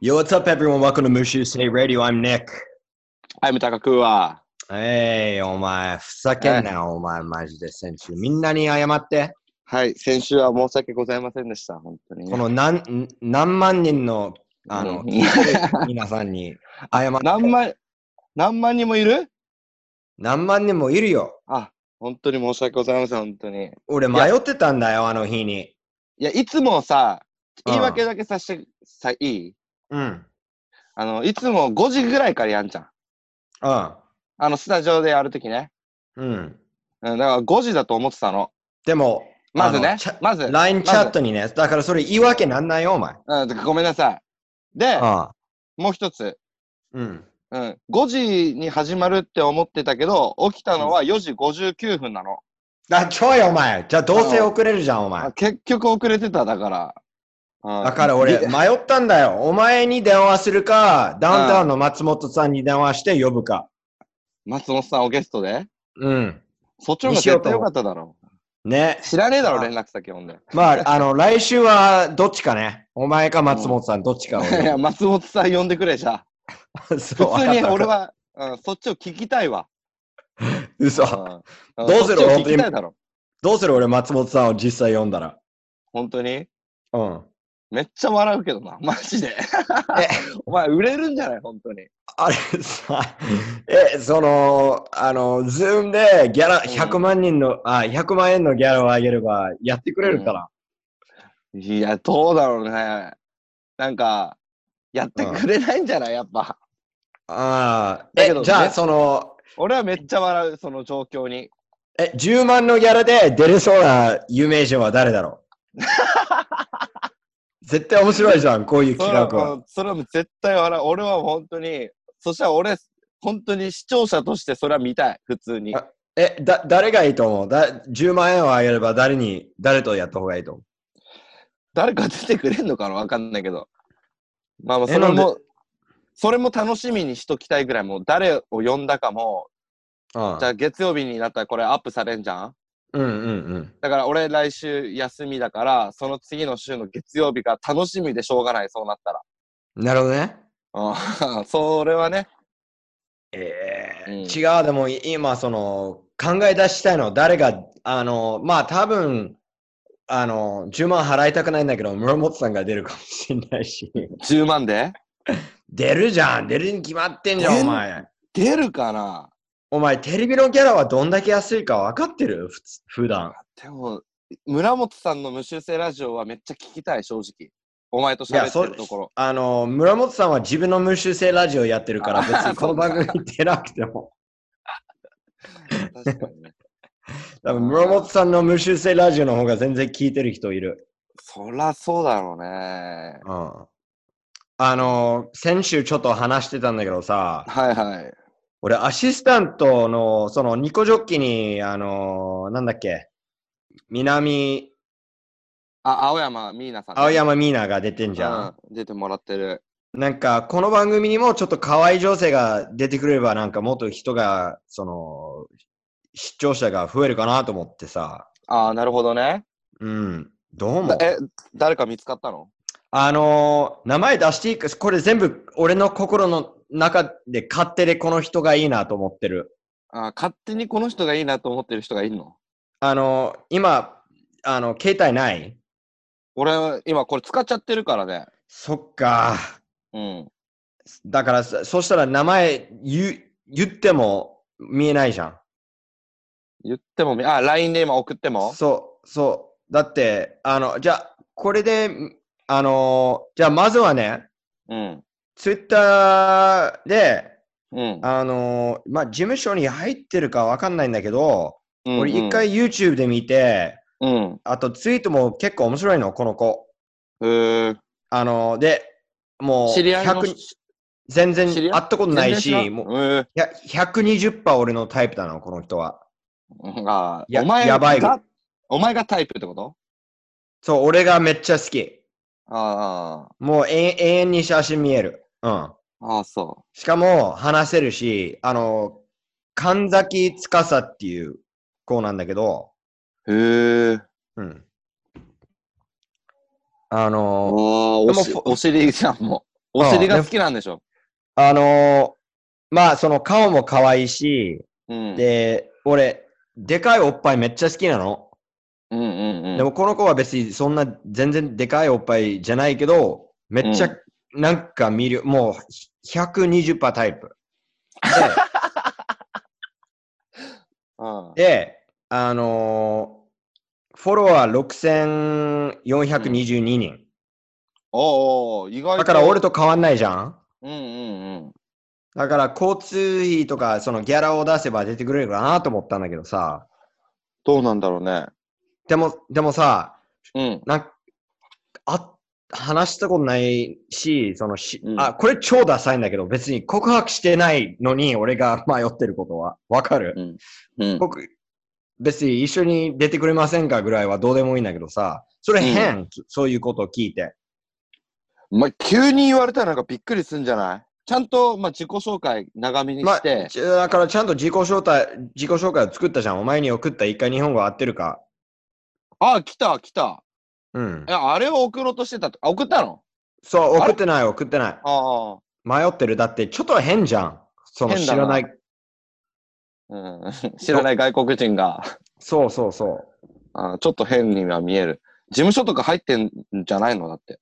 Yo, what's up, everyone? Welcome to Mushu Say Radio. I'm Nick. はい、ムタカクは。えい、お前、ふざけんなよ、お前、マジで先週。みんなに謝って。はい、先週は申し訳ございませんでした、本当に。この何何万人のあの、うん聞いてる皆さんに謝って。何万、何万人もいる何万人もいるよ。あ、本当に申し訳ございません、本当に。俺、迷ってたんだよ、あの日に。いや、いつもさ、うん言い訳だけさせて、さ、いいうん。あの、いつも5時ぐらいからやんじゃん。うん。あの、スタジオでやるときね。うん。うん、だから5時だと思ってたの。でも、まずねまず、LINE チャットにね、だからそれ言い訳なんないよ、お前。うん、ごめんなさい。で、ああもう一つ。うん。うん、5時に始まるって思ってたけど、起きたのは4時59分なの。あ、ちょい、お前。じゃあ、どうせ遅れるじゃん、お前あ。結局遅れてた、だから。うんだから俺、で迷ったんだよ。お前に電話するか、ダウンタウンの松本さんに電話して呼ぶか。松本さんをゲストで？うん。そっちの方が絶対良かっただろねう。。知らねえだろ、あ連絡先呼んで。まあ、あの、来週はどっちかね。お前か松本さん、どっちかを。いや、松本さん呼んでくれじゃ 普通に俺。は、うん、そっちを聞きたいわ。嘘。うんどうする？そっちを聞きたいだろ。どうする？俺、松本さんを実際呼んだら。本当に？うん。めっちゃ笑うけどな、マジで。お前、売れるんじゃない？本当に。あれさ、え、その、あの、ズームでギャラ、うん100万人の、あ、100万円のギャラをあげれば、やってくれるから。いや、どうだろうね。なんか、やってくれないんじゃない？やっぱ。ああ、だけど、えじゃあ、ねその、俺はめっちゃ笑う、その状況に。え、10万のギャラで出れそうな有名人は誰だろう？絶対面白いじゃん、こういう企画は。それはもう絶対笑う。俺は本当に、そしたら俺、本当に視聴者としてそれは見たい、普通に。あえ、だ、誰がいいと思う？だ ?10 万円をあげれば誰に、誰とやった方がいいと思う？誰か出てくれんのかな？わかんないけど。まあまあ、それも、それも楽しみにしときたいぐらい、もう誰を呼んだかも、うんじゃあ月曜日になったらこれアップされんじゃん？うんうんうん。だから俺来週休みだから、その次の週の月曜日が楽しみでしょうがない、そうなったら。なるほどね。うん それはね。えーうん違う、でも今、その、考え出したいの、誰が、あの、まあ多分、あの、10万払いたくないんだけど、村本さんが出るかもしれないし。10万で？出るじゃん出るに決まってんじゃん、お前。出るかな？お前、テレビのギャラはどんだけ安いか分かってる？普通普段。でも、村本さんの無修正ラジオはめっちゃ聞きたい、正直。お前といや、喋っそてるところ。あの、村本さんは自分の無修正ラジオやってるから、あ 別にこの番組に出なくても。確かにね。多分村本さんの無修正ラジオの方が全然聞いてる人いる。そらそうだろうね。うん。あの、先週ちょっと話してたんだけどさ、はいはい。俺アシスタントの、そのニコジョッキに、あの、なんだっけ、南、あ、青山ミーナさん、ね。青山ミーナが出てんじゃん。うん。出てもらってる。なんか、この番組にもちょっと可愛い女性が出てくれば、なんかもっと人が、その、視聴者が増えるかなと思ってさ。ああ、なるほどね。うん。どうもだ。え、誰か見つかったの？あのー名前出していいか、これ全部俺の心の中で勝手でこの人がいいなと思ってる。あー勝手にこの人がいいなと思ってる人がいるの？あのー今、あの、携帯ない？俺は今これ使っちゃってるからね。そっか。うん。だからそ、そしたら名前言う言っても見えないじゃん。言ってもみ、あ、LINE で今送っても？そう、そう。だって、あの、じゃあ、これで、あのーじゃあまずはね、うん。ツイッターで、うん。あのーまあ、事務所に入ってるかわかんないんだけど、うん俺一、回 YouTube で見て、うん。あとツイートも結構面白いの、この子。へーあのーで、もう知り合いの100全然会ったことないし、もうへーいや120%俺のタイプなの、この人は。うんあやお前やばいが、お前がタイプってこと？そう、俺がめっちゃ好き。あもう永永遠に写真見える。うん。あ、ああ、そしかも話せるし、あの、神崎司っていう子なんだけど、う。へえ。うん。あの、おおお尻じゃん、もう。お尻が好きなんでしょ？あのーまあ、その顔も可愛いし、うん。で、俺、でかいおっぱいめっちゃ好きなの。うんうんうん。でもこの子は別にそんな全然でかいおっぱいじゃないけど、めっちゃなんか見る、もう120%タイプ。うんで、であのーフォロワー6422人。おうおう意外と。だから俺と変わんないじゃん。うんうんうん。だから交通費とかそのギャラを出せば出てくれるかなと思ったんだけどさ。どうなんだろうね。でも、でもさ、うん。なんか、あ、話したことないし、そのし、うんあ、これ超ダサいんだけど、別に告白してないのに俺が迷ってることは。わかる、うん。僕、別に一緒に出てくれませんかぐらいはどうでもいいんだけどさ、それ変、そういうことを聞いて。まあ、急に言われたらなんかびっくりするんじゃない？ちゃんと、まあ、自己紹介長めにまあして、、ちだからちゃんと自己紹介、自己紹介を作ったじゃん。お前に送った一回日本語合ってるか？あ、来た、来た。うんえ、。あれを送ろうとしてたと？あ、送ったの？そう、送ってない、送ってない。ああ。迷ってる？だって、ちょっと変じゃん。その知らない。うん、知らない外国人がそうそうそう。あちょっと変には見える。事務所とか入ってんじゃないの？だって。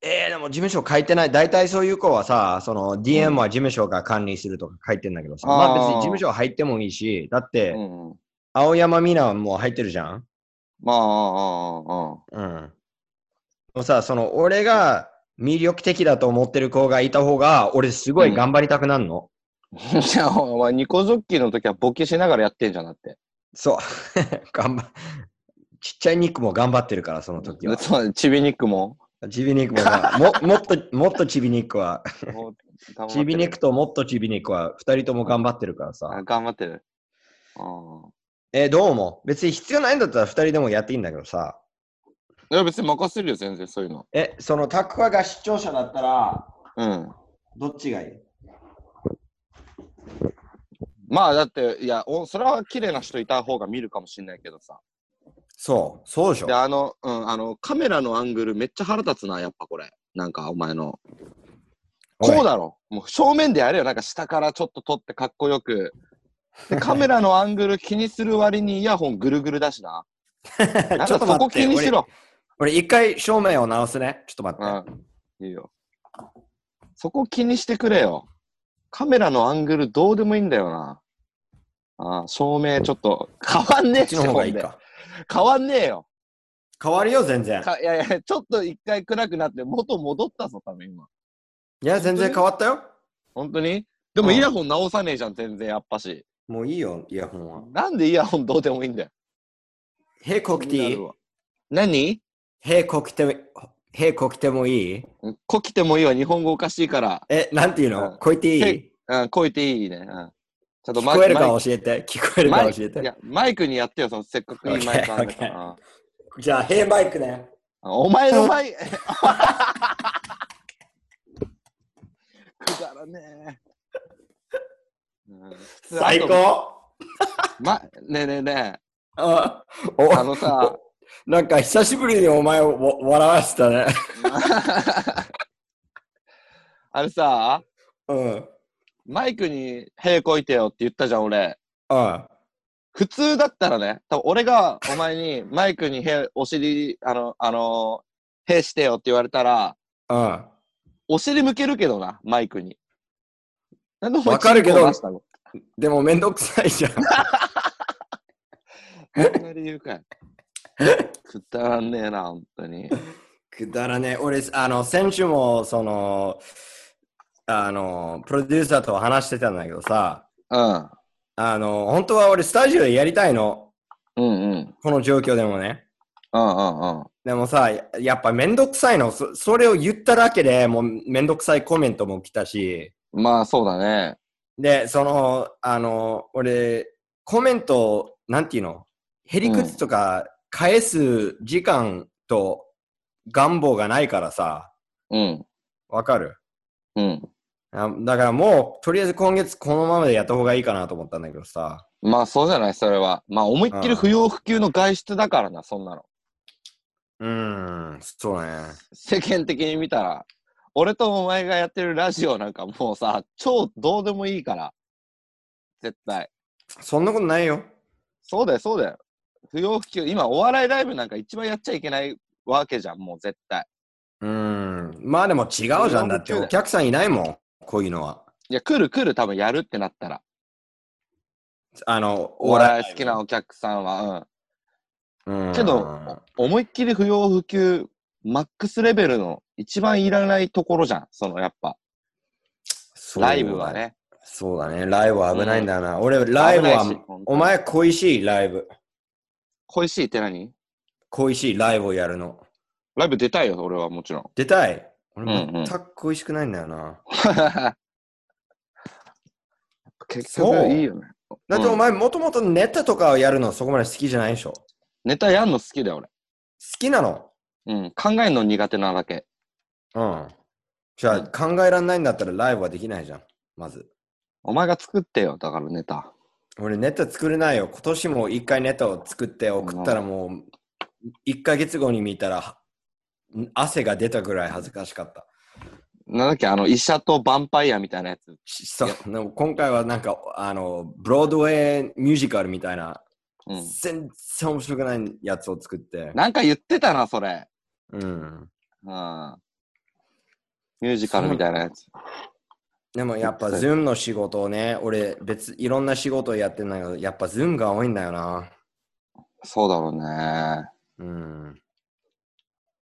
えー、でも事務所書いてない。大体そういう子はさ、その DM は事務所が管理するとか書いてんだけどさ。あーまあ別に事務所入ってもいいし、だって、うんうん。青山美奈も入ってるじゃん。まあ、ああ、ああ、うん。でもさ、その俺が魅力的だと思ってる子がいた方が、俺すごい頑張りたくなるの？じゃあ、お前、ニコジョッキーの時はボケしながらやってんじゃなって。そう。頑張ちっちゃい肉も頑張ってるから、その時は。そう、チビニックも。ちび肉もがも、もっと、もっとちび肉は、もう頑張ってちるび肉ともっとちび肉は、二人とも頑張ってるからあさ。頑張ってる。ああ。えーどうも別に必要ないんだったら二人でもやっていいんだけどさ。いや、別に任せるよ、全然そういうの。え、そのタクワが視聴者だったら、うん。どっちがいい？まあ、だって、いや、おそれは綺麗な人いた方が見るかもしれないけどさ。そう、そうでしょで、。あの、うん、あの、カメラのアングルめっちゃ腹立つな、やっぱこれ。なんか、お前の。こうだろ。もう正面でやれよ。なんか下からちょっと撮ってかっこよく。で、カメラのアングル気にする割にイヤホンぐるぐるだしな。なんちょっとかそこ気にしろ。俺、俺一回正面を直すね。ちょっと待って。うん。いいよ。そこ気にしてくれよ。カメラのアングルどうでもいいんだよな。ああ、照明ちょっと変わんねえしの方がいいか。変わんねえよ。変わるよ、全然。かいやいや、ちょっと一回暗くなって元戻ったぞ、多分今。いや、全然変わったよ。本当に？でもうんイヤホン直さねえじゃん、全然やっぱし。もういいよ、イヤホンは。なんでイヤホンどうでもいいんだよ。へこきていい？何？へこきても、へこきてもいい？こきてもいいわ、日本語おかしいから。え、なんていううんのこいていへいうん、こいていいね。うん。ちょっと聞こえるかマイ教えて。聞こえるマイいか教えて。やマイクにやってよ、そのせっかくいいマイクあるから。じゃあ、へマイクね。うんお前のマイク。くだらねえ。うん最高ま、ねえねえねあえ、おあのさ、なんか久しぶりにお前をわ笑わせたね。あれさ、うん。マイクに屁こいてよって言ったじゃん、俺。あ普通だったらね、多分俺がお前にマイクに屁、お尻、あの、あの、屁してよって言われたら、あ。お尻向けるけどな、マイクに。わかるけどでもめんどくさいじゃん。そんな理由かい。くだらんねえな、本当に。くだらねえ。俺、あの、先週も、その、あの、プロデューサーと話してたんだけどさ、うん。あの、本当は俺、スタジオでやりたいの。うんうん。この状況でもね。うんうんうん。でもさ、ややっぱめんどくさいの。そそれを言っただけでもうめんどくさいコメントも来たし、まあそうだね。で、その、あの、俺、コメント、なんていうの？へりくつとか返す時間と願望がないからさ、うん。わかる？うん。あだからもう、とりあえず今月このままでやった方がいいかなと思ったんだけどさ。まあそうじゃない、それは。まあ思いっきり不要不急の外出だからな、そんなの。うーん、そうね。世間的に見たら。俺とお前がやってるラジオなんかもうさ、超どうでもいいから。絶対。そんなことないよ。そうだよ、そうだよ。不要不急。今、お笑いライブなんか一番やっちゃいけないわけじゃん、もう絶対。うん。まあでも違うじゃん。だってお客さんいないもん。こういうのは。いや、来る来る、多分やるってなったら。あの、お笑い好きなお客さんは。うん。うん。けど、思いっきり不要不急、マックスレベルの一番いらないところじゃん。その、やっぱ、ライブは。ね。そうだね。ライブは危ないんだよな。俺、ライブはお前恋しいライブ。恋しいって何？恋しいライブをやるの。ライブ出たいよ、俺はもちろん。出たい。俺、うんうん全く恋しくないんだよな。結そう局いいよね。うんだってお前、もともとネタとかをやるのそこまで好きじゃないでしょ。好ネタやんの好きだよ、俺。きなの？うん。考えるの苦手なだけ。うん。じゃあ、考えられないんだったらライブはできないじゃん。まず。お前が作ってよ、だからネタ。俺ネタ作れないよ。今年も一回ネタを作って送ったらもう、一ヶ月後に見たら、汗が出たぐらい恥ずかしかった。なんだっけ、あの、医者とヴァンパイアみたいなやつ。しそう。でも今回はなんか、あの、ブロードウェイミュージカルみたいな、うん。全然面白くないやつを作って。なんか言ってたな、それ。うん。うん。ミュージカルみたいなやつ。でもやっぱ、そうズームの仕事をね、俺別、いろんな仕事をやってんだけど、やっぱズームが多いんだよな。そうだろうね。うん。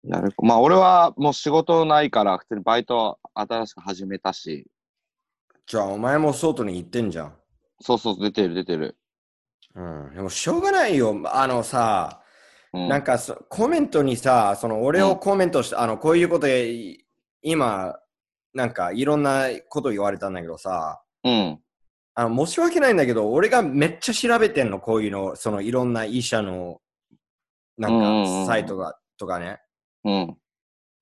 やるまあ、俺はもう仕事ないから、普通にバイト新しく始めたし。じゃあ、お前も外に行ってんじゃん。そうそう、出てる、出てる。うん。でもしょうがないよ。あのさ、うん。なんかそコメントにさ、その俺をコメントして、あの、こういうこと今、なんかいろんなこと言われたんだけどさ、うん。あの申し訳ないんだけど、俺がめっちゃ調べてんの、こういうの、そのいろんな医者の、なうんかサイトが、とかね。うん。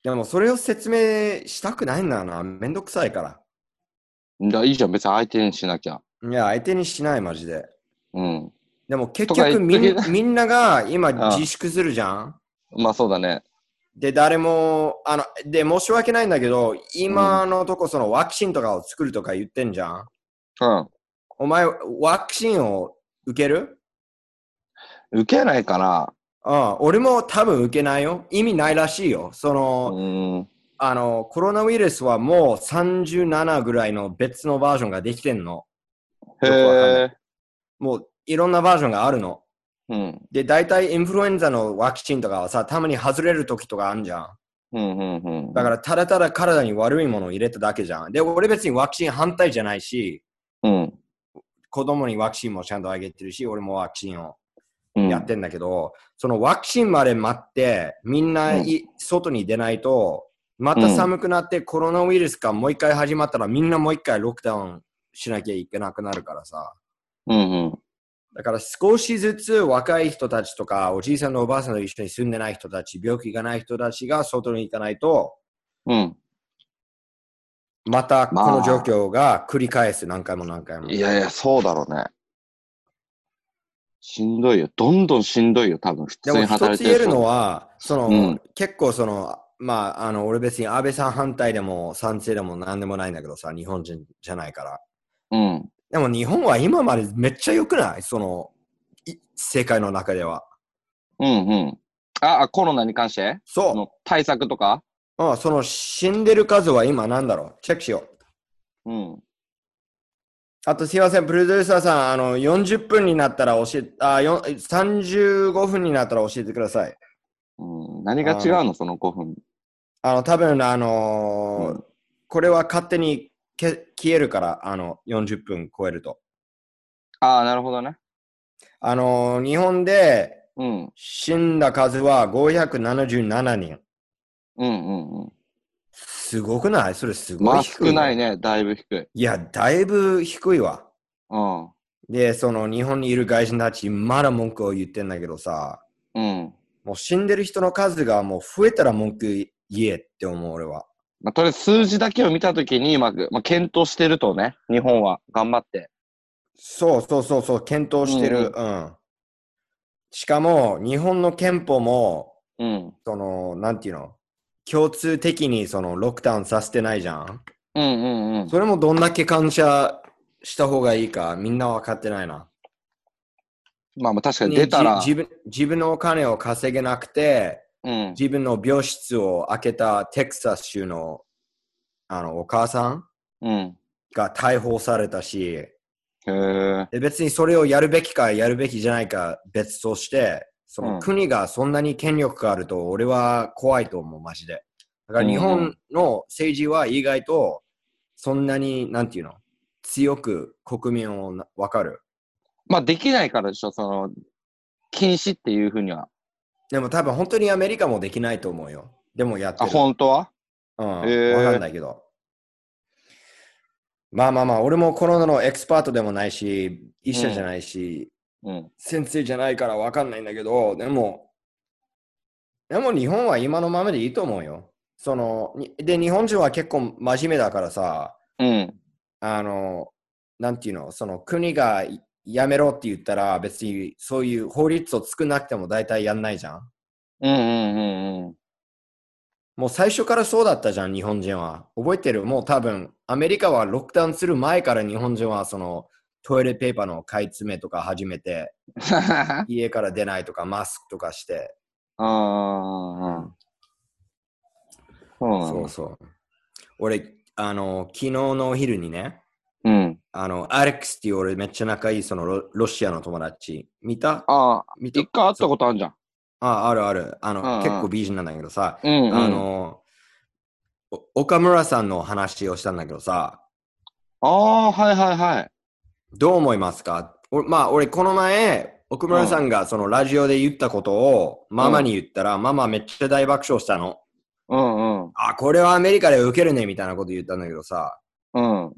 でもそれを説明したくないんだよな。めんどくさいから。だいいじゃん、別に相手にしなきゃ。いや、相手にしない、マジで。うん。でも結局みんみんなが今 自粛するじゃん。まあそうだね。で、誰も、あの、で、申し訳ないんだけど、今のとこそのワクチンとかを作るとか言ってんじゃん?うん。お前、ワクチンを受ける?受けないかなうん、俺も多分受けないよ。意味ないらしいよ。その、うん。あの、コロナウイルスはもう37ぐらいの別のバージョンができてんの。へえ。もういろんなバージョンがあるの。うん。で、大体インフルエンザのワクチンとかはさ、たまに外れる時とかあるじゃん。うん。うん。うん。だから、ただただ体に悪いものを入れただけじゃん。で、俺別にワクチン反対じゃないし、うん。子供にワクチンもちゃんとあげてるし、俺もワクチンをうん。やってんだけど、そのワクチンまで待って、みんない、外に出ないと、また寒くなってコロナウイルスがもう一回始まったら、みんなもう一回ロックダウンしなきゃいけなくなるからさ。うん。うん。だから少しずつ若い人たちとか、おじいさんのおばあさんと一緒に住んでない人たち、病気がない人たちが外に行かないと、うん。またこまあの状況が繰り返す、何回も何回も。いやいや、そうだろうね。しんどいよ。どんどんしんどいよ、多分。普通にでも一働いてる人つ言えるのは、その、うん結構その、まあ、あの、俺別に安倍さん反対でも賛成でも何でもないんだけどさ、日本人じゃないから。うん。でも日本は今までめっちゃ良くない？その、い世界の中では。うんうん。あ、あコロナに関して？そう。の対策とか？うん、その死んでる数は今なんだろう？チェックしよう。うん。あとすいません、プロデューサーさん、あの、40分になったら教え、あ、よん35分になったら教えてください。うん、何が違うの？その5分。あの、多分、あのーうんこれは勝手にけ消えるから、あの、40分超えると。ああ、なるほどね。あのー日本でうん。死んだ数は577人。うんうんうん。すごくない？それすごまあい低い。少ないね。だいぶ低い。いや、だいぶ低いわ。うん。で、その日本にいる外人たち、まだ文句を言ってんだけどさ、うん。もう死んでる人の数がもう増えたら文句言えって思う、俺は。まあ、とりあえず数字だけを見たときに、今、まあ、検討してるとね、日本は頑張って。そうそうそうそう、検討してる。ううん。しかも、日本の憲法も、うん。その、なんていうの？共通的にそのロックダウンさせてないじゃん。うんうんうん。それもどんだけ感謝した方がいいか、みんな分かってないな。まあまあ確かに出たら、じ自分自分のお金を稼げなくて、うん。自分の病室を開けたテキサス州のあのお母さんうん。が逮捕されたし。で別にそれをやるべきかやるべきじゃないか別として、そうんの国がそんなに権力があると俺は怖いと思う、マジで。だから日本の政治は意外とそんなに、なんていうの、強く国民をな分かる。まあできないからでしょ、その、禁止っていうふうには。でも多分本当にアメリカもできないと思うよ。でもやってあ、る。本当は？うん、へーわかんないけど。まあまあまあ、俺もコロナのエキスパートでもないし、医者じゃないし、うん。先生じゃないからわかんないんだけど、でも、でも日本は今のままでいいと思うよ。その、にで、日本人は結構真面目だからさ、うん。あの、なんていうの、その国がやめろって言ったら、別にそういう法律を作んなくても大体やんないじゃん。うんうんうんうん。もう最初からそうだったじゃん、日本人は。覚えてる？もう多分、アメリカはロックダウンする前から日本人はそのトイレペーパーの買い詰めとか始めて、家から出ないとかマスクとかして。ああ、そうそうそう。俺、あの、昨日のお昼にね、うん。あの、アレックスっていう俺めっちゃ仲いいそのロロシアの友達。見た？ああ、見た？一回会ったことあるじゃん。あ、あるある。あの、うんうん結構美人なんだけどさ、うん、うん。あの、お岡村さんの話をしたんだけどさ、ああ、はいはいはい。どう思いますか？おまあ、俺、この前、奥村さんがそのラジオで言ったことをママに言ったら、ママめっちゃ大爆笑したの。うんうん。あ、これはアメリカで受けるねみたいなこと言ったんだけどさ。うん。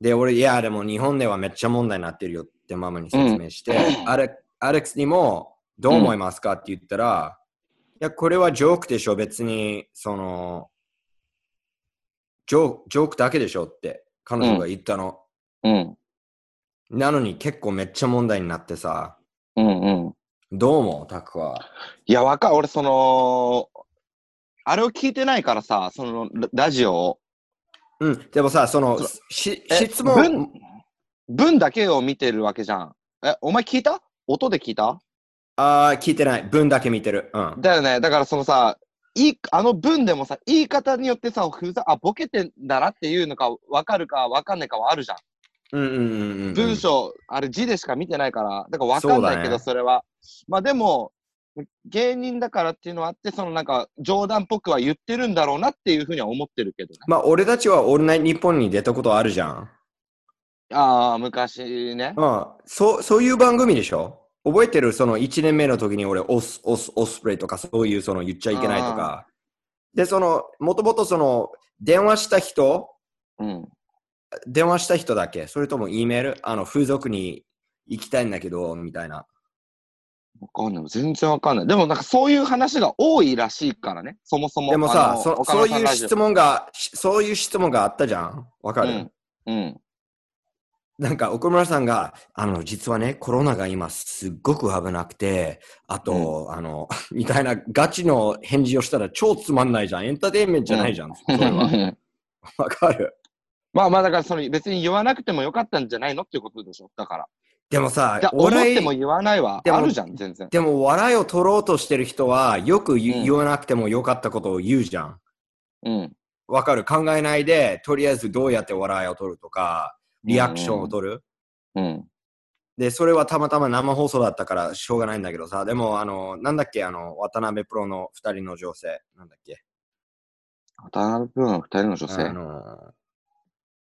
で、俺、いや、でも日本ではめっちゃ問題になってるよってママに説明して、アレアレックスにも、どう思いますかって言ったら、いや、これはジョークでしょ、別に、その、ジョージョークだけでしょって彼女が言ったの。うん。なのに結構めっちゃ問題になってさ、うんうん。どう思う？タクは。いや、わかる。俺、その、あれを聞いてないからさ、そのララジオを。うん、でもさ、その、そしえ質問文、文だけを見てるわけじゃん。え、お前聞いた？音で聞いた？ああ、聞いてない。文だけ見てる。うん。だよね。だからそのさ、いい、あの文でもさ、言い方によってさ、ふざ、あ、ボケてんだなっていうのか、わかるかわかんないかはあるじゃん。うんうんうんうんうん。文章、あれ字でしか見てないから、だからわかんないけど、それは。まあでも、芸人だからっていうのはあって、そのなんか冗談っぽくは言ってるんだろうなっていうふうには思ってるけどね。まあ、俺たちはオールナイトニッポンに出たことあるじゃん。ああ、昔ね。うん。そう、そういう番組でしょ？覚えてる？その1年目の時に俺、オス、オス、オスプレイとかそういうその言っちゃいけないとか。で、その、もともとその、電話した人うん。電話した人だけ？それとも E メール？あの、風俗に行きたいんだけど、みたいな。わかんない。全然わかんない。でもなんかそういう話が多いらしいからね。そもそも。でもさそ岡そういう質問が、しそういう質問があったじゃん？わかる、うん。うん。なんか岡村さんが、あの、実はね、コロナが今すっごく危なくて、あと、あの、みたいなガチの返事をしたら超つまんないじゃん。エンターテインメントじゃないじゃん。それは。わかる？まあまあだからその別に言わなくてもよかったんじゃないの？っていうことでしょ？だから。でもさ思っても言わないはでもあるじゃん、全然。でも笑いを取ろうとしてる人は、よく言,、わなくてもよかったことを言うじゃん。うん。わかる？考えないで、とりあえずどうやって笑いを取るとか、リアクションを取る。うん。で、それはたまたま生放送だったからしょうがないんだけどさ、でも、あの、なんだっけ、あの、渡辺プロの二人の女性、なんだっけ？渡辺プロの二人の女あ性。の、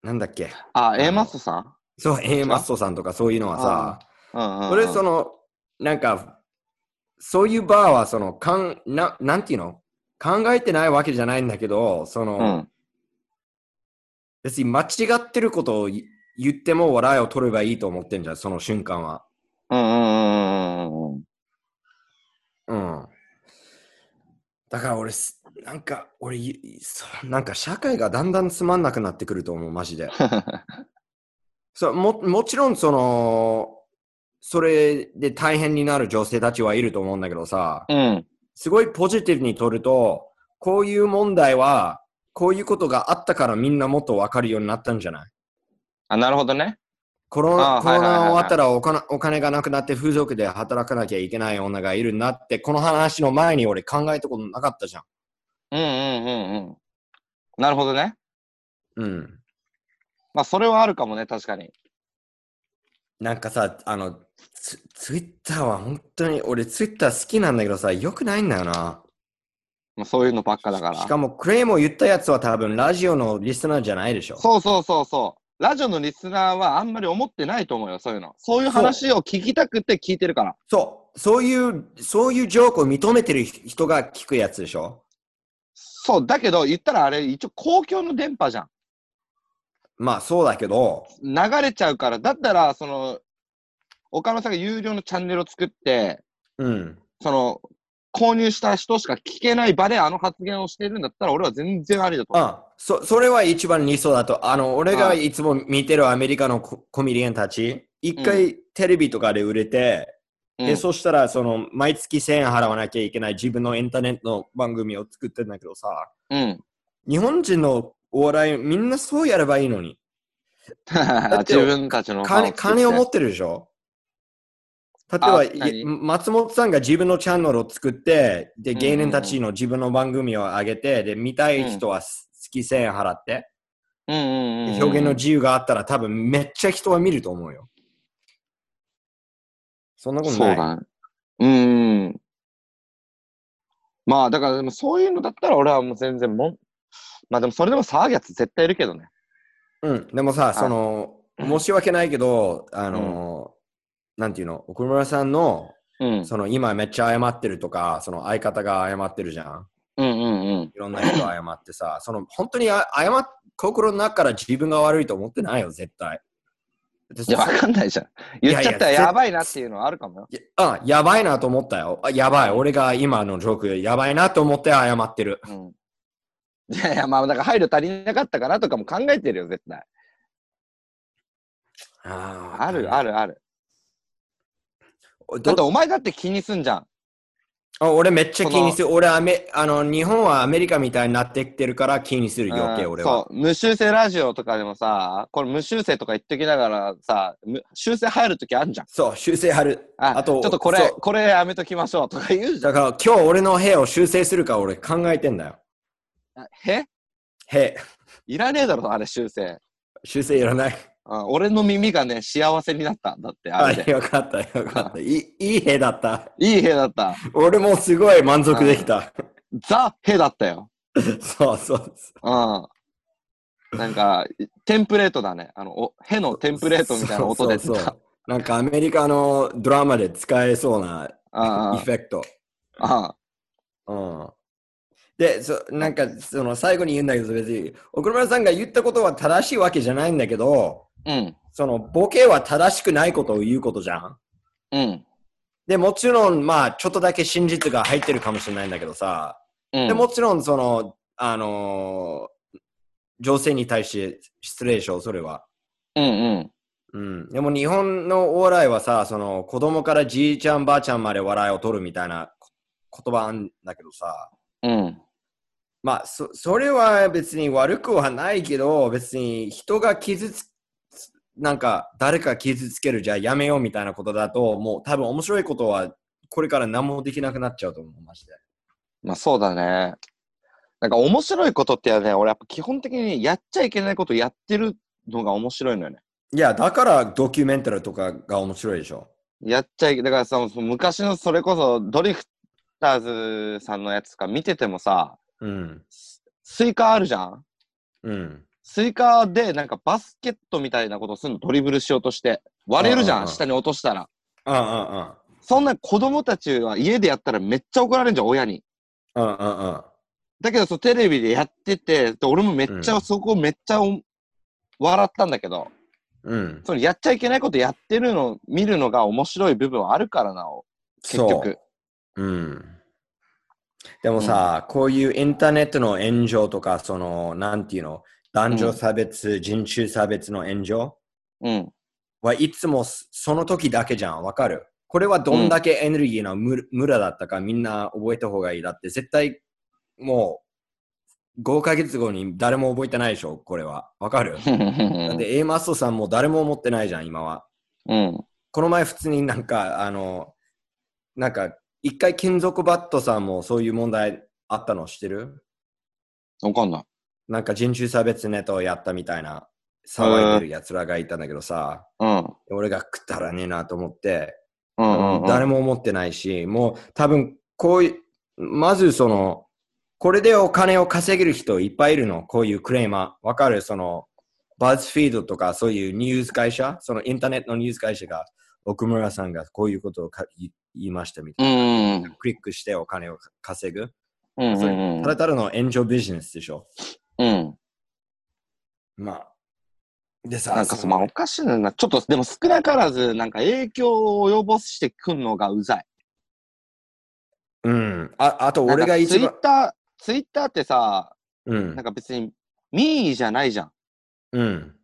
なんだっけ？あ、A マストさん？そう、A マストさんとかそういうのはさ。それその、なんか、そういうバーは、その、かんな、なんていうの？考えてないわけじゃないんだけど、その、うん。別に間違ってることを言言っても笑いを取ればいいと思ってんじゃん、その瞬間は。うんうん。だから俺す、なんか、俺、いそうなんか社会がだんだんつまんなくなってくると思う、マジで。そうももちろん、その、それで大変になる女性たちはいると思うんだけどさ、うん。すごいポジティブに取ると、こういう問題は、こういうことがあったからみんなもっと分かるようになったんじゃない？あ、なるほどね。コロナ終わったらお金お金がなくなって風俗で働かなきゃいけない女がいるなって、この話の前に俺考えたことなかったじゃん。うんうんうんうん。なるほどね。うん。まあ、それはあるかもね、確かに。なんかさ、あの、ツツイッターは本当に、俺ツイッター好きなんだけどさ、よくないんだよな。まあ、そういうのばっかだから。しかも、クレイも言ったやつは多分ラジオのリスナーじゃないでしょ。そうそうそうそう。ラジオのリスナーはあんまり思ってないと思うよ、そういうの。そういう話を聞きたくて聞いてるから。そう。そういう、そういうジョークを認めてる人が聞くやつでしょ。そう、だけど言ったらあれ、一応公共の電波じゃん。まあそうだけど、流れちゃうから、だったら、その、岡野さんが有料のチャンネルを作って、うん。その、購入した人しか聞けない場であの発言をしてるんだったら、俺は全然ありだと思う。あそそれは一番理想だと。あの、俺がいつも見てるアメリカのココメディアンたち、一回テレビとかで売れて、うんで、そしたら、その、毎月1000円払わなきゃいけない自分のインターネットの番組を作ってんだけどさ、うん。日本人のお笑い、みんなそうやればいいのに。って自分たちの金金を持っってるでしょ？例えば松本さんが自分のチャンネルを作って、で、芸人たちの自分の番組を上げて、で、見たい人は月1000円払って、うんうんうんうん、表現の自由があったら多分めっちゃ人は見ると思うよ。そんなことない？そうだね。うーん。まあ、だからでもそういうのだったら俺はもう全然もん、まあでもそれでも騒ぐやつ絶対いるけどね。うん、でもさ、その、うん申し訳ないけど、あの、なんていうの、奥村さんの、うん。その今めっちゃ謝ってるとか、その相方が謝ってるじゃん。うんうんうん。いろんな人謝ってさ、その本当にあ謝っ心の中から自分が悪いと思ってないよ、絶対。いや、わかんないじゃん。言っちゃったらいやばいなっていうのはあるかもよ。いやあ、やばいなと思ったよ。あやばい。俺が今のジョーク、やばいなと思って謝ってる。うん。いやいや、まあだから配慮足りなかったかなとかも考えてるよ、絶対。ああるある。るある。どだってお前だって気にすんじゃん。あ俺めっちゃ気にする。俺アメあの、日本はアメリカみたいになってきてるから気にする余計うん俺は。そう、無修正ラジオとかでもさ、これ無修正とか言ってきながらさ、む修正入るときあるじゃん。そう、修正貼る。ああとちょっとこれこれやめときましょうとか言うじゃん。だから今日俺の部屋を修正するか俺考えてんだよ。へ？へいらねえだろ、あれ修正。修正いらない。うん俺の耳がね、幸せになったんだって、ああ、れで。よかった、よかった。いいいい部屋だった。いい部屋だった。俺もすごい満足できた。ザ・ヘだったよ。そうそう。うん。なんか、テンプレートだね。あの、おヘのテンプレートみたいな音でそうそうそうなんかアメリカのドラマで使えそうなあエフェクト。あ、うん、でそ、なんかその最後に言うんだけど、別に奥村さんが言ったことは正しいわけじゃないんだけど、うん。そのボケは正しくないことを言うことじゃん。うん。で、もちろん、まあ、ちょっとだけ真実が入ってるかもしれないんだけどさ、うん。でもちろん、その、あのー女性に対して失礼でしょ、それは。うんうん。うん、でも日本のお笑いはさ、その子供からじいちゃんばあちゃんまで笑いを取るみたいなこ言葉なんだけどさ、うん。まあそ、それは別に悪くはないけど、別に人が傷つ、なんか誰か傷つけるじゃあやめようみたいなことだと、もう多分面白いことはこれから何もできなくなっちゃうと思う、マジで。まあそうだね。なんか面白いことってね、俺やっぱ基本的にやっちゃいけないことやってるのが面白いのよね。いや、だからドキュメンタルとかが面白いでしょ。やっちゃいけだからさ、その昔のそれこそドリフターズさんのやつとか見ててもさ、うん。スイカあるじゃん？うん。スイカでなんかバスケットみたいなことするのドリブルしようとして。割れるじゃうん下に落としたら。そんな子供たちは家でやったらめっちゃ怒られるじゃん、親に。だけど、そうテレビでやってて、で俺もめっちゃ、うんそこめっちゃお笑ったんだけど、うん。そのやっちゃいけないことやってるの、見るのが面白い部分はあるからな、結そう局。うん。でもさ、こういうインターネットの炎上とか、その、なんていうの、男女差別、人種差別の炎上？うん。はいつもその時だけじゃん。わかる？これはどんだけエネルギーの無無駄だったかみんな覚えた方がいい。だって絶対も5ヶ月後に誰も覚えてないでしょ、これは。わかる？だって A マストさんも誰も思ってないじゃん、今は。うん。この前普通になんか、あの、なんか、一回金属バットさんもそういう問題あったの知ってる？わかんない。なんか人種差別ネタをやったみたいな騒いでる奴らがいたんだけどさ、うん。俺が食ったらねえなと思って、うんうんうん。誰も思ってないし、もう多分こういう、まずその、これでお金を稼げる人いっぱいいるの、こういうクレーマー。わかる？その、バズフィードとかそういうニュース会社、そのインターネットのニュース会社が、奥村さんがこういうことをか言言いましたみたういな。ん。クリックしてお金を稼ぐ。うんうんそうんれただただの炎上ビジネスでしょ。うん。まあ。でさ、なんかそまあおかしいな。ちょっと、でも少なからず、なんか影響を及ぼしてくんのがうざい。うん。ああと俺が一ツイッ番、ター、ツイッターってさ、うんなん。か別に民意じゃないじゃん。うん。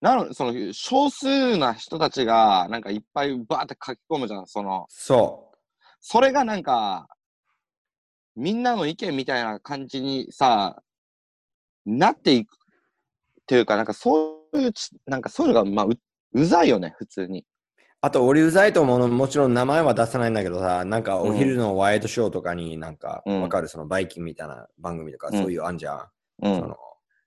なのその少数な人たちがなんかいっぱいバーって書き込むじゃん。その、そそれがなんか、みんなの意見みたいな感じにさ、なっていくっていうか、なんかそういうち、なんかそういうのが、まあう、うざいよね、普通に。う。あと俺うざいと思うのもちろん名前は出さないんだけどさ、なんかお昼のワイドショーとかになんか、うんわかる？そのバイキンみたいな番組とか、うんそういうあんじゃん。うん。その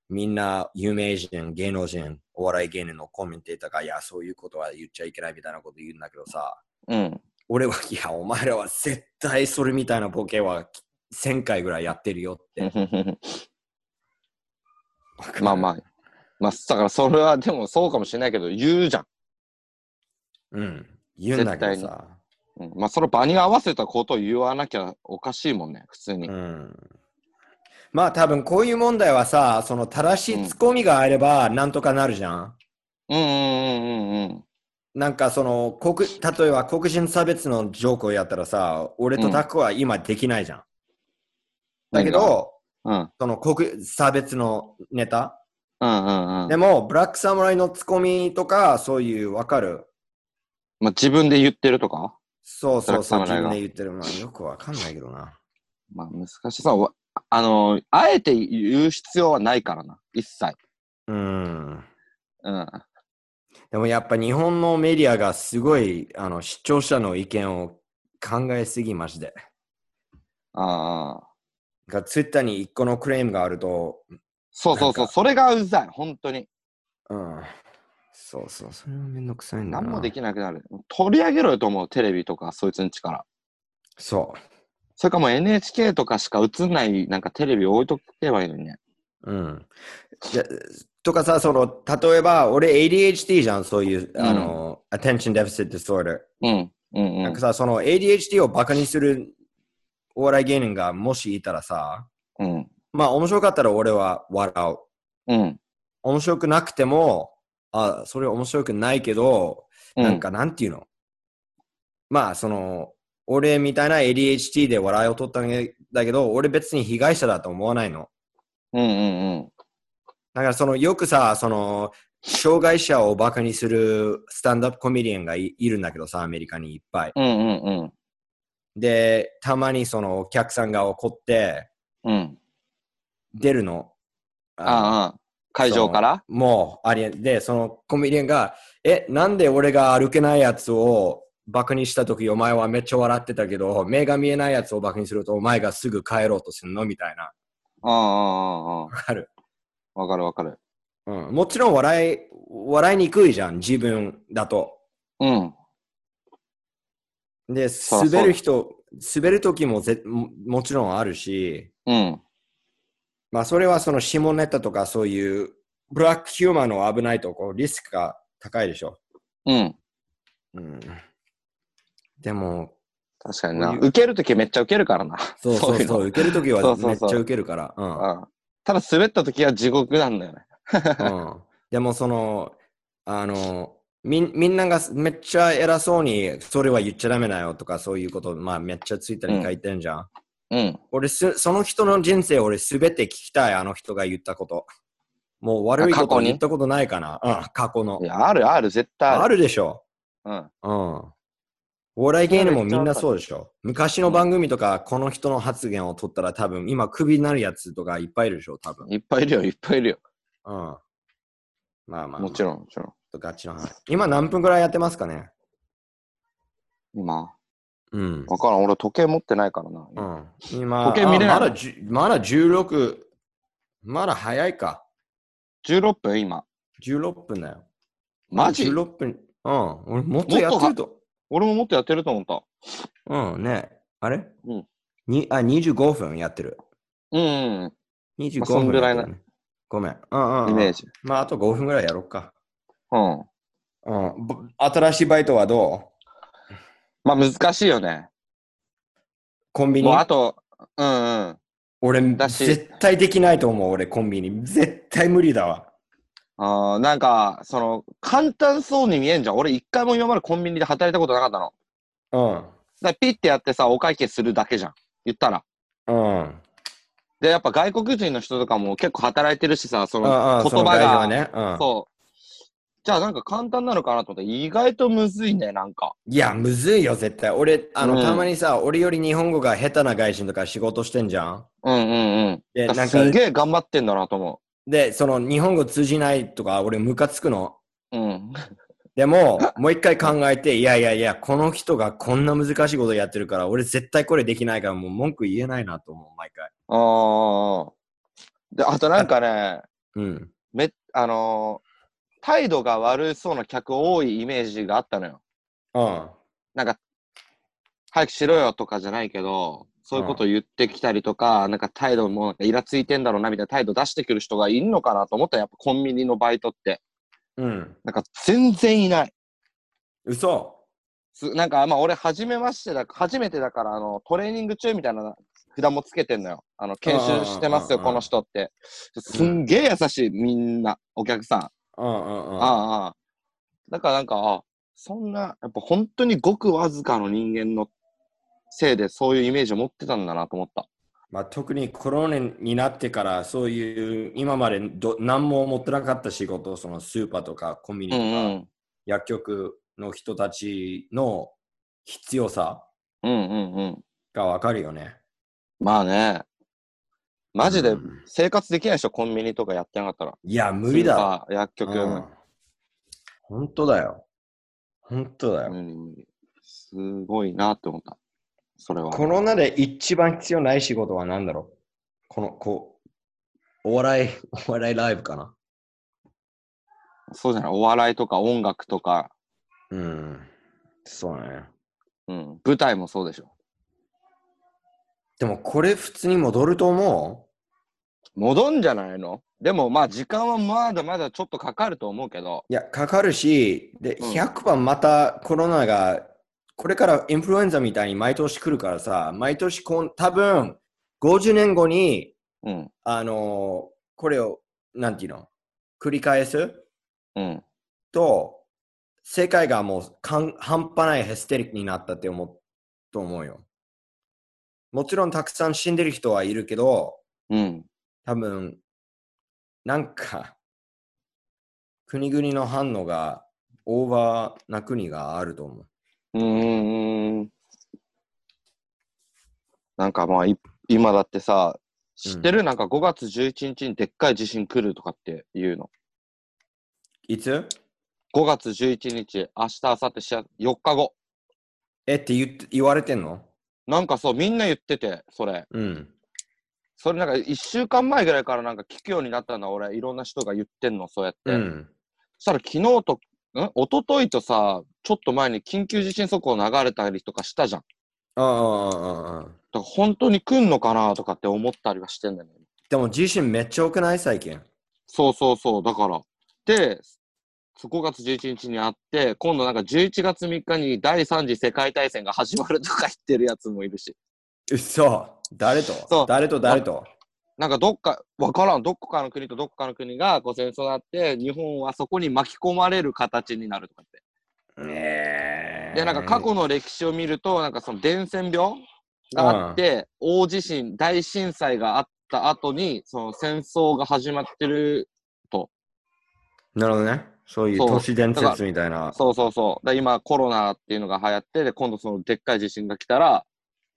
みんな有名人、芸能人、お笑い芸人のコメンテーターが、いや、そういうことは言っちゃいけないみたいなこと言うんだけどさ、うん。俺は、いや、お前らは絶対それみたいなボケは1000回ぐらいやってるよって。まあまあ。まあ、だからそれはでもそうかもしれないけど、言うじゃん。うん。言うんだけど絶さ。うん、まあ、その場に合わせたことを言わなきゃおかしいもんね、普通に。うん。まあ多分こういう問題はさ、その正しいツッコミがあればなんとかなるじゃん。うんうんうんうんうん。なんかその黒、例えば黒人差別のジョークをやったらさ、俺とタクは今できないじゃん。だけど、うん。その黒差別のネタ。うんうんうん。でも、ブラックサムライのツッコミとか、そういう、わかるまあ、自分で言ってるとか？そうそうそう、自分で言ってる。まあ、よくわかんないけどな。まあ、難しさは、あの、あえて言う必要はないからな、一切。うん。うん。でもやっぱ日本のメディアがすごい、あの、視聴者の意見を考えすぎまして。ああ。がツイッターに一個のクレームがあると、そうそうそう、それがうざい、本当に。うん。そうそう、それはめんどくさいんだな。何もできなくなる。取り上げろよと思う、テレビとか、そいつんちから。そそれかもう NHK とかしか映んない、なんかテレビ置いとけばいいのにね。う。うん。でとかさ、その、例えば、俺 ADHD じゃん、そういう、うんあの、attention deficit disorder。うん。うんうんなんか。さ、その ADHD をバカにするお笑い芸人がもしいたらさ、うん。まあ面白かったら俺は笑う。うん。面白くなくても、あ、それ面白くないけど、うん。なんかなんていうの？まあその、俺みたいな ADHD で笑いを取ったんだけど、俺別に被害者だと思わないの。うんうんうん。だからそのよくさ、その、障害者をバカにするスタンダップコメディアンがいいるんだけどさ、アメリカにいっぱい。うんうんうん。で、たまにそのお客さんが怒ってうん。出るの。あのああ、会場から？もうありえで、そのコメディアンが、え、なんで俺が歩けないやつをバカにしたとき、お前はめっちゃ笑ってたけど、目が見えないやつをバカにすると、お前がすぐ帰ろうとするのみたいな。ああ、ああ、わかる、ああ。わかるわかる。うん。もちろん笑い、笑いにくいじゃん、自分だと。うん。で、滑る人、滑るときもぜももちろんあるし、うん。まあそれはその下ネタとかそういうブラックヒューマンの危ないとこ、リスクが高いでしょ。うん。うん。でも、確かにな。受けるときめっちゃ受けるからな。そうそうそう、受けるときはめっちゃ受けるから。うんうん。ただ滑ったときは地獄なんだよね。うん、でもその、あの、みんみんながめっちゃ偉そうに、それは言っちゃダメだよとかそういうこと、まあめっちゃツイッターに書いてんじゃん。うん。俺す、その人の人生俺すべて聞きたい、あの人が言ったこと。もう悪いこと言ったことないかな。うん、過去のい。や、あるある、絶対ある。あるでしょ。うん。うん。お笑い芸人もみんなそうでしょ。昔の番組とか、この人の発言を取ったら多分、今クビになるやつとかいっぱいいるでしょ、多分。いっぱいいるよ、いっぱいいるよ。うん。まあまあ、まあ、もちろん、もちろん。ガチの話。今何分くらいやってますかね？今、うん。わからん。俺時計持ってないからな。うん。今、時計見れないあまだまだ16、まだ早いか。16分今。16分だよ。マジ ?16 分。うん。俺もっとやってると。俺ももっとやってると思った。うんね。あれ？うんにあ、25分やってる。うん、うん。25まあそんぐらいなごめん。うんうん、うん。イメージ。まあ、あと5分ぐらいやろうか。うん。うん。ぼ新しいバイトはどう？まあ難しいよね。コンビニ？もうあと、うんうん。俺、だし絶対できないと思う、俺、コンビニ。絶対無理だわ。あーなんか、その、簡単そうに見えんじゃん。俺一回も今までコンビニで働いたことなかったの。うん。だピッてやってさ、お会計するだけじゃん。言ったら。うん。で、やっぱ外国人の人とかも結構働いてるしさ、その言葉が、ね。うん。そう。じゃあなんか簡単なのかなと思って、意外とむずいね、なんか。いや、むずいよ、絶対。俺、あの、うんたまにさ、俺より日本語が下手な外人とか仕事してんじゃん。うんうんうん。で、なんかす、んげえ頑張ってんだなと思で、その日本語通じないとか、俺、ムカつくの。う。うん。でも、もう一回考えて、いやいやいや、この人がこんな難しいことやってるから、俺絶対これできないから、もう文句言えないなと思う、毎回。ああ。で、あとなんかね、うん。め、あのー態度が悪そうな客多いイメージがあったのよ。うん。なんか、早くしろよとかじゃないけど、そういうこと言ってきたりとか、なんか態度もなんかイラついてんだろうなみたいな態度出してくる人がいるのかなと思ったら、やっぱコンビニのバイトって。うん。なんか全然いない。嘘すなんかまあ俺初めましてだ、初めてだからあのトレーニング中みたいな札もつけてんのよ。あの、研修してますよ、うんうんうんうんこの人って。すんげえ優しい、みんな、お客さん。うんうんうん。ああああ。だからなんか、あそんな、やっぱ本当にごくわずかの人間のせいでそういうイメージを持ってたんだなと思った。まあ、特にコロナになってから、そういう今までど何も持ってなかった仕事、そのスーパーとかコンビニうとか、んうん。薬局の人たちの必要さうんうんうん。がわかるよね。まあね。マジでうん生活できないでしょ、コンビニとかやってなかったら。いや、無理だ。薬局。うん本当だよ。本当だよ。無理無理すごいなって思った。それは。コロナで一番必要ない仕事は何だろう？この、こう、お笑い、お笑いライブかな？そうじゃない？お笑いとか音楽とか、うん。そうね。うん。舞台もそうでしょ。でもこれ普通に戻ると思戻んじゃないの？でもまあ時間はまだまだちょっとかかると思うけど。ういや、かかるし、で、うん100番またコロナが、これからインフルエンザみたいに毎年来るからさ、毎年こん、多分50年後に、うん。あのーこれを、なんていうの？繰り返す？うん。と、世界がもうかん半端ないヘステリックになったって思うと思うよ。もちろんたくさん死んでる人はいるけど、うん。多分、なんか、国々の反応がオーバーな国があると思う。うーん。なんかまあ、い今だってさ、知ってる、なんか5月11日にでっかい地震来るとかって言うの。いつ？5月11日、明日、明後日、しあ4日後。えって言って言われてんの？なんかそう、みんな言ってて、それ。うん。それなんか1週間前ぐらいからなんか聞くようになったんだ、俺。いろんな人が言ってんの、そうやって。うん。そしたら昨日と、ん？一昨日とさ、ちょっと前に緊急地震速報流れたりとかしたじゃん。ああ、ああ、ああ。だから本当に来んのかなとかって思ったりはしてんだよね。でも地震めっちゃ多くない？最近。そうそうそう、だから。で、5月11日にあって、今度なんか11月3日に第3次世界大戦が始まるとか言ってるやつもいるし。うそ誰と？誰と誰と？なんかどっか、わからん、どこかの国とどこかの国がこう戦争になって、日本はそこに巻き込まれる形になるとかって。えで、なんか過去の歴史を見ると、なんかその伝染病があって、大地震、大震災があった後に、その戦争が始まってる。なるほどね。そういう都市伝説みたいな。そうそうそう。だ今コロナっていうのが流行って、で、今度そのでっかい地震が来たら、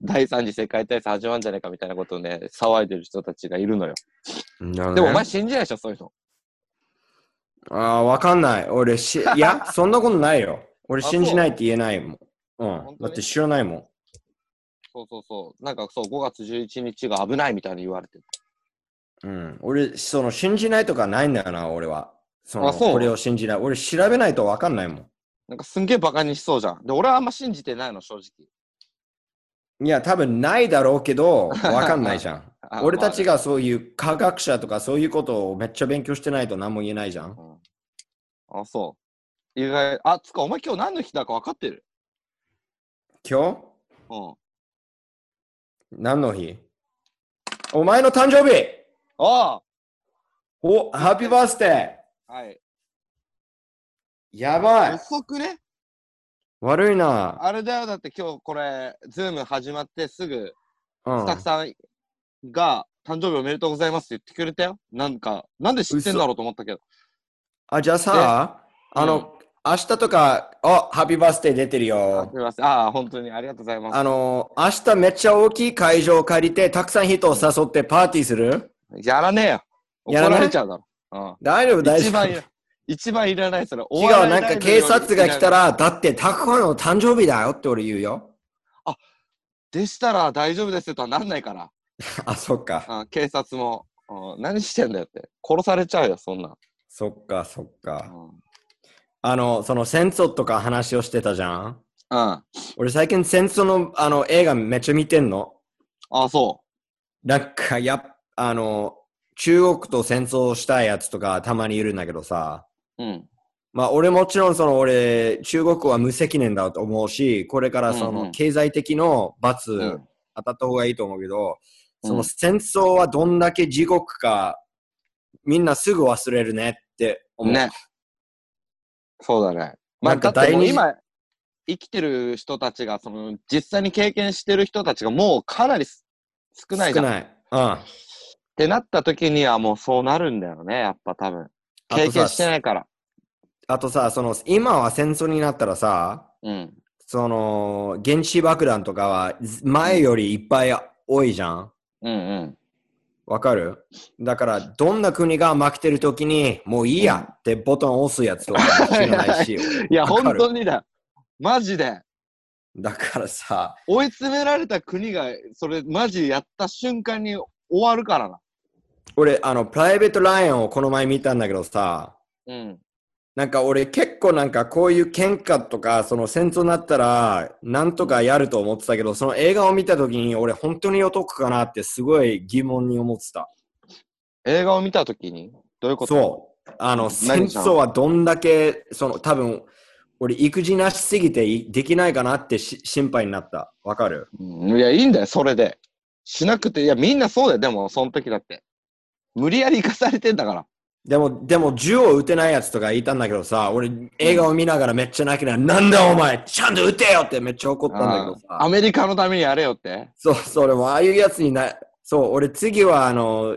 第三次世界大戦始まるんじゃないかみたいなことをね、騒いでる人たちがいるのよ。ねでもお前信じないでしょ、そういうの。ああ、わかんない。俺し、いや、そんなことないよ。俺あ信じないって言えないもん。うん。だって知らないもん。そうそうそう。なんかそう、5月11日が危ないみたいに言われてる。うん。俺、その、信じないとかないんだよな、俺は。そのあそう？これを信じない。俺、調べないとわかんないもん。なんかすんげえバカにしそうじゃん。で、俺はあんま信じてないの、正直。いや、多分ないだろうけど、わかんないじゃん。あ俺たちまがそういう科学者とかそういうことをめっちゃ勉強してないと何も言えないじゃん。うんあ、そう。意外。あ、つか、お前今日何の日だか分かってる？今うん。日何の日？お前の誕生日あお、ハッピーバースデあはい。ーやばい遅くね？悪いな。あれだよ、だって今日これ、ズーム始まってすぐ、うんスタッフさんが、誕生日おめでとうございますって言ってくれたよ。なんか、なんで知ってんだろうと思ったけど。あ、じゃあさ、あの、明日とか、お、ハッピーバースデー出てるあよす。みません。ああ、本当にありがとうございます。あの、明日めっちゃ大きい会場を借りて、たくさん人を誘ってパーティーする？やらねえよ。怒やらない？られちゃうだろ。うん。大丈夫、大丈夫？一番い。ら一番いらないそれ。違う、なんか警察が来たら、だってタクコの誕生日だよって俺言うよ。でしたら大丈夫ですよとはなんないから。あ、そっか。うん、警察も、うん、何してんだよって。殺されちゃうよ、そんなん。そっか、そっうか。ん。あの、その戦争とか話をしてたじゃん？うん、俺最近戦争のあの映画めっちゃ見てんの？あ、そなんか、やっあの、中国と戦争したいやつとかたまにいるんだけどさ。う。うん。まあ俺もちろんその俺、中国は無責任だと思うし、これからその経済的の罰うん当たった方がいいと思うけど、うんその戦争はどんだけ地獄か、みんなすぐ忘れるねって思う。ね。そうだね。まあ、だって今、生きてる人たちが、その、実際に経験してる人たちがもうかなりす少ないじゃん。っ少ない。うん。てなった時にはもうそうなるんだよね、やっぱ多分。経験してないから。あとさ、その今は戦争になったらさ、うん。その原子爆弾とかはず前よりいっぱい多いじゃん？うんうん。わかる？だから、どんな国が負けてるときに、もういいやってボタンを押すやつとか知らないし。いや、本当にだよ。マジで。だからさ、追い詰められた国が、それ、マジやった瞬間に終わるからな。俺、あの、プライベートライアンをこの前見たんだけどさ、うん。なんか俺結構なんかこういう喧嘩とか、その戦争になったら、なんとかやると思ってたけど、その映画を見たときに俺本当に男かなってすごい疑問に思ってた。映画を見たときに、どういうこと？そう。あの、何戦争はどんだけ、その多分、俺育児なしすぎていできないかなってし心配になった。わかる？うんいや、いいんだよ、それで。しなくて、いや、みんなそうだよ、でも、その時だって。無理やり生かされてんだから。でも、でも銃を撃てないやつとかいたんだけどさ、俺映画を見ながらめっちゃ泣きながら、なんだお前、ちゃんと撃てよってめっちゃ怒ったんだけどあアさ。メリカのためにやれよって。そう、それもああいうやつにな、そう、俺次はあの、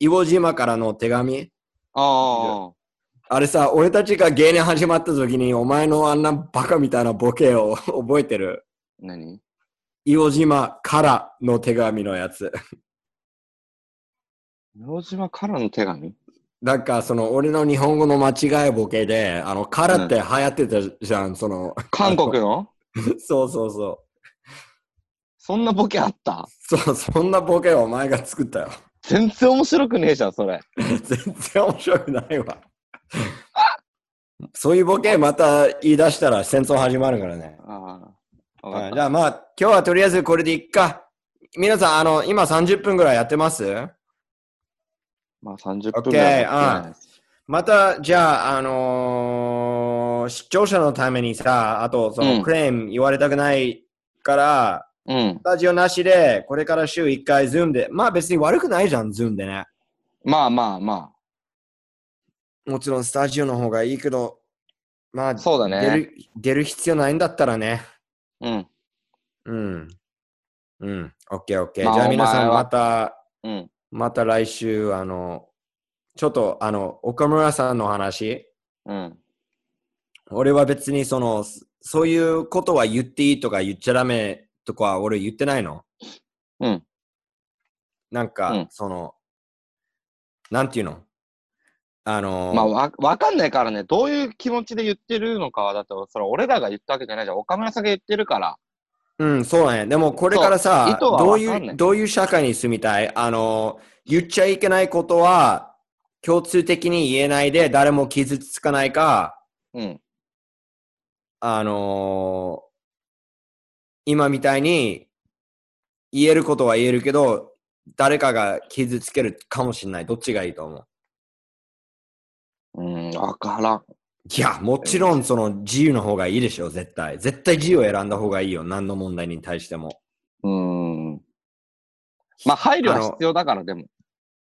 イボ島からの手紙。ああれさ、俺たちが芸人始まった時に、お前のあんなバカみたいなボケを 覚えてる？あ。何？イオ島からの手紙のやつ。洋島からの手紙？なんか、その、俺の日本語の間違いボケで、あの、からって流行ってたじゃん、その。韓国の？そうそうそう。そんなボケあった？そう、そんなボケをお前が作ったよ。全然面白くねえじゃん、それ。全然面白くないわ。そういうボケまた言い出したら戦争始まるからね。あはいじゃあまあ、今日はとりあえずこれでいっか。皆さん、あの、今30分ぐらいやってます？まあ30分ぐらい。また、じゃあ、あのー視聴者のためにさ、あと、そうんの、クレーム言われたくないから、うん。スタジオなしで、これから週1回、ズームで、まあ別に悪くないじゃん、ズームでね。まあまあまもちろんスタジオの方がいいけど、まあ、あ。そうだ出ね。る出る必要ないんだったらね。うん。うん。うん。オッケーオッケー。まあじゃあ皆さんまた、うん。また来週、あの、ちょっと、あの、岡村さんの話、うん。俺は別にその、そういうことは言っていいとか言っちゃダメとかは俺言ってないの？うん。なんか、うんその、なんていうの？あのーまあ、わ、わかんないからね、どういう気持ちで言ってるのかは、だって、それ俺らが言ったわけじゃないじゃん。岡村さんが言ってるから。うん、そうなんや。でもこれからさどういいう、どういう社会に住みたい？あのー、言っちゃいけないことは、共通的に言えないで誰も傷つかないか、うん。あのー今みたいに言えることは言えるけど、誰かが傷つけるかもしれない。どっちがいいと思う？うん、わからん。いや、もちろんその自由の方がいいでしょ、絶対。絶対自由を選んだ方がいいよ。何の問題に対しても。うん。まあ、配慮は必要だから、でも。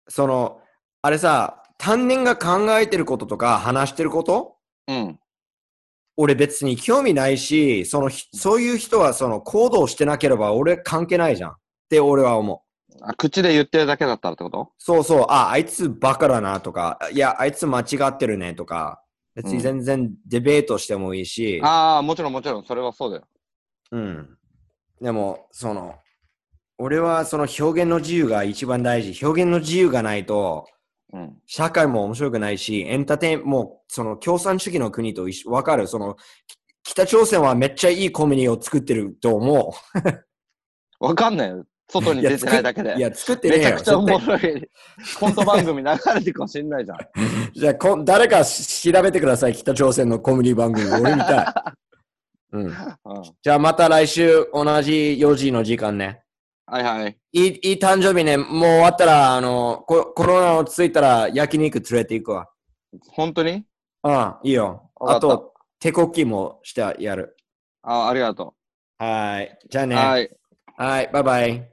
その、あれさ、担任が考えてることとか話してること？うん。俺別に興味ないし、そのひ、そういう人はその行動してなければ俺関係ないじゃん。って俺は思う。あ口で言ってるだけだったらってこと？そうそう、あ、あいつバカだなとか、いや、あいつ間違ってるねとか、別に全然デベートしてもいいし、ああ、もちろんもちろん、それはそうだよ。うん。でも、その、俺はその表現の自由が一番大事。表現の自由がないと、うん。社会も面白くないし、エンターテインもう、その共産主義の国と一緒、わかる？その、き北朝鮮はめっちゃいいコメディを作ってると思 わかんないよ。外に出てないだけで。いや、作ってね。めちゃくちゃおもろいコント番組流れてるかもしんないじゃん。じゃあこ、誰かし調べてください。北朝鮮のコメディ番組。俺見たい。うん。うん。じゃあまた来週同じ4時の時間ね。はいはい。いい、いい誕生日ね。もう終わったら、あの、ココロナ落ち着いたら焼肉連れて行くわ。本当に？うん、いいよ。あと、手こきもしてやる。あありがとはい。じゃあう。ね。はい。はい、バイバイ。